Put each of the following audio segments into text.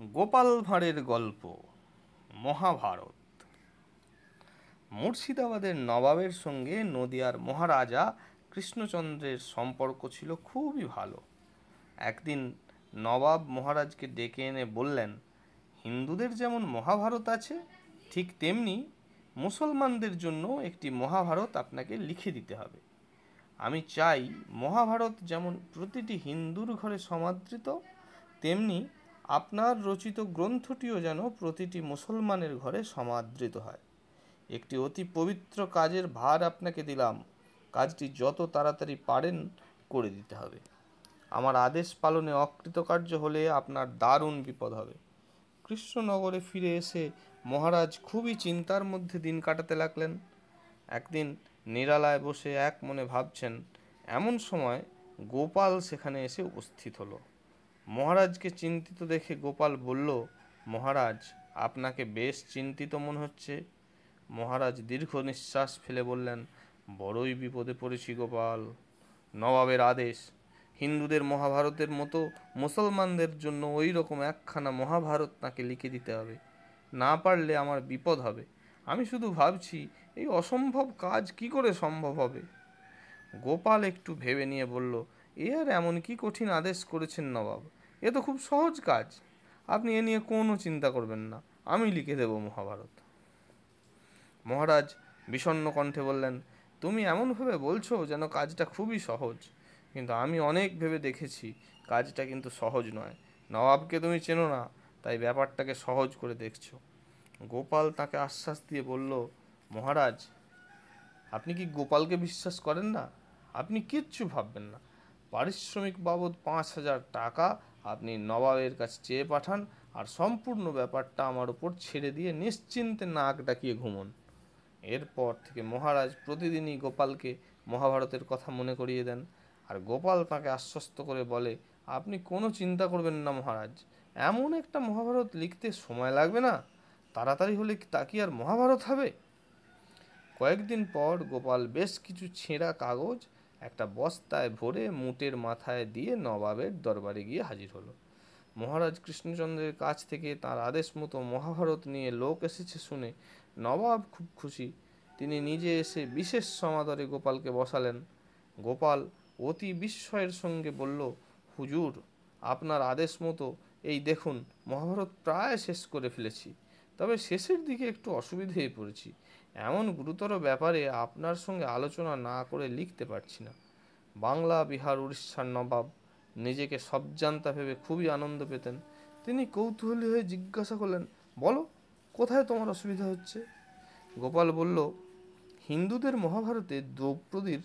গোপাল ভাঁড়ের গল্প, মহাভারত। মুর্শিদাবাদের নবাবের সঙ্গে নদিয়ার মহারাজা কৃষ্ণচন্দ্রের সম্পর্ক ছিল খুবই ভালো। একদিন নবাব মহারাজকে ডেকে এনে বললেন, হিন্দুদের যেমন মহাভারত আছে, ঠিক তেমনি মুসলমানদের জন্য একটি মহাভারত আপনাকে লিখে দিতে হবে। আমি চাই মহাভারত যেমন প্রতিটি হিন্দুর ঘরে সমাদৃত, তেমনি আপনার রচিত গ্রন্থটিও যেন প্রতিটি মুসলমানের ঘরে সমাদৃত হয়। একটি অতি পবিত্র কাজের ভার আপনাকে দিলাম। কাজটি যত তাড়াতাড়ি পারেন করে দিতে হবে। আমার আদেশ পালনে অকৃতকার্য হলে আপনার দারুণ বিপদ হবে। কৃষ্ণনগরে ফিরে এসে মহারাজ খুবই চিন্তার মধ্যে দিন কাটাতে লাগলেন। একদিন নিরালায় বসে এক মনে ভাবছেন, এমন সময় গোপাল সেখানে এসে উপস্থিত হলো। মহারাজকে চিন্তিত দেখে গোপাল বলল, মহারাজ, আপনাকে বেশ চিন্তিত মনে হচ্ছে? মহারাজ দীর্ঘ নিঃশ্বাস ফেলে বললেন, বড়ই বিপদে পড়েছি গোপাল। নবাবের আদেশ, হিন্দুদের মহাভারতের মতো মুসলমানদের জন্য ওই রকম একখানা মহাভারত তাকে লিখে দিতে হবে। না পারলে আমার বিপদ হবে। আমি শুধু ভাবছি, এই অসম্ভব কাজ কি করে সম্ভব হবে? গোপাল একটু ভেবে নিয়ে বলল, এ আর এমন কি কঠিন আদেশ করেছেন নবাব? এ তো খুব সহজ কাজ। আপনি এ নিয়ে কোনো চিন্তা করবেন না। আমি লিখে দেব মহাভারত। মহারাজ বিষণ্ন কণ্ঠে বললেন, তুমি এমনভাবে বলছো যেন কাজটা খুবই সহজ। কিন্তু আমি অনেক ভেবে দেখেছি কাজটা কিন্তু সহজ নয়। নবাবকে তুমি চেনো না, তাই ব্যাপারটাকে সহজ করে দেখছ। গোপাল তাকে আশ্বাস দিয়ে বলল, মহারাজ, আপনি কি গোপালকে বিশ্বাস করেন না? আপনি কিচ্ছু ভাববেন না। পারিশ্রমিক বাবদ পাঁচ হাজার টাকা আপনি নবাবের কাছে চেয়ে পাঠান আর সম্পূর্ণ ব্যাপারটা আমার উপর ছেড়ে দিয়ে নিশ্চিন্তে নাক ডাকিয়ে ঘুমন। এরপর থেকে মহারাজ প্রতিদিনই গোপালকে মহাভারতের কথা মনে করিয়ে দেন। আর গোপাল তাকে আশ্বস্ত করে বলে, আপনি কোনো চিন্তা করবেন না মহারাজ। এমন একটা মহাভারত লিখতে সময় লাগবে না। তাড়াতাড়ি হলে তা কি আর মহাভারত হবে? কয়েকদিন পর গোপাল বেশ কিছু ছেঁড়া কাগজ একটা বস্তায় ভরে মুটের মাথায় দিয়ে নবাবের দরবারে গিয়ে হাজির হলো। মহারাজ কৃষ্ণচন্দ্রের কাছ থেকে তার আদেশ মতো মহাভারত নিয়ে লোক এসেছে শুনে নবাব খুব খুশি। তিনি নিজে এসে বিশেষ সমাদরে গোপালকে বসালেন। গোপাল অতি বিস্ময়ের সঙ্গে বলল, হুজুর, আপনার আদেশ মতো এই দেখুন, মহাভারত প্রায় শেষ করে ফেলেছি। তবে শেষের দিকে একটু অসুবিধেয় পড়েছি। এমন গুরুতর ব্যাপারে আপনার সঙ্গে আলোচনা না করে লিখতে পারছি না। বাংলা, বিহার, উড়িষ্যার নবাব নিজেকে সবজান্তা ভেবে খুবই আনন্দ পেতেন। তিনি কৌতূহলী হয়ে জিজ্ঞাসা করলেন, বলো, কোথায় তোমার অসুবিধা হচ্ছে? গোপাল বলল, হিন্দুদের মহাভারতে দ্রৌপদীর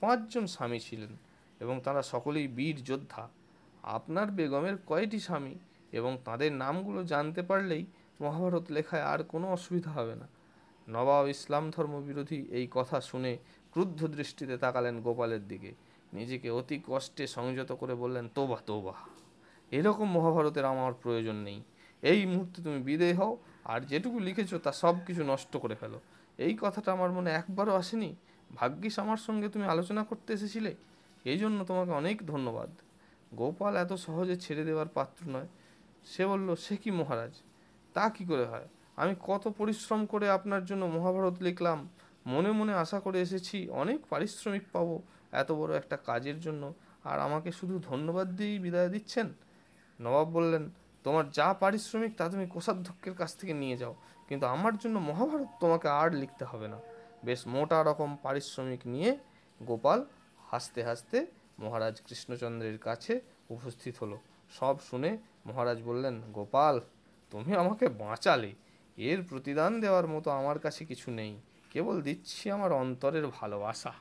পাঁচজন স্বামী ছিলেন এবং তারা সকলেই বীর যোদ্ধা। আপনার বেগমের কয়টি স্বামী এবং তাদের নামগুলো জানতে পারলেই মহাভারত লেখায় আর কোনো অসুবিধা হবে না। নবাব ইসলাম ধর্ম বিরোধী এই কথা শুনে ক্রুদ্ধ দৃষ্টিতে তাকালেন গোপালের দিকে। নিজেকে অতি কষ্টে সংযত করে বললেন, তোবা তোবা। এরকম মহাভারতের আমার প্রয়োজন নেই। এই মুহূর্তে তুমি বিদেয় হও, আর যেটুকু লিখেছো তা সব কিছু নষ্ট করে ফেলো। এই কথাটা আমার মনে একবারও আসেনি। ভাগ্যিস আমার সঙ্গে তুমি আলোচনা করতে এসেছিলে। এই জন্য তোমাকে অনেক ধন্যবাদ। গোপাল এত সহজে ছেড়ে দেওয়ার পাত্র নয়। সে বলল, সে কি মহারাজ? তা কি করে হয়? আমি কত পরিশ্রম করে আপনার জন্য মহাভারত লিখলাম। মনে মনে আশা করে এসেছি, অনেক পারিশ্রমিক পাবো এত বড় একটা কাজের জন্য। আর আমাকে শুধু ধন্যবাদ দিয়েই বিদায় দিচ্ছেন? নবাব বললেন, তোমার যা পারিশ্রমিক তা তুমি কোষাধ্যক্ষের কাছ থেকে নিয়ে যাও। কিন্তু আমার জন্য মহাভারত তোমাকে আর লিখতে হবে না। বেশ মোটা রকম পারিশ্রমিক নিয়ে গোপাল হাসতে হাসতে মহারাজ কৃষ্ণচন্দ্রের কাছে উপস্থিত হলো। সব শুনে মহারাজ বললেন, গোপাল তুমি আমাকে বাঁচালে। এর প্রতিদান দেওয়ার মতো আমার কাছে কিছু নেই। কেবল দিচ্ছি আমার অন্তরের ভালোবাসা।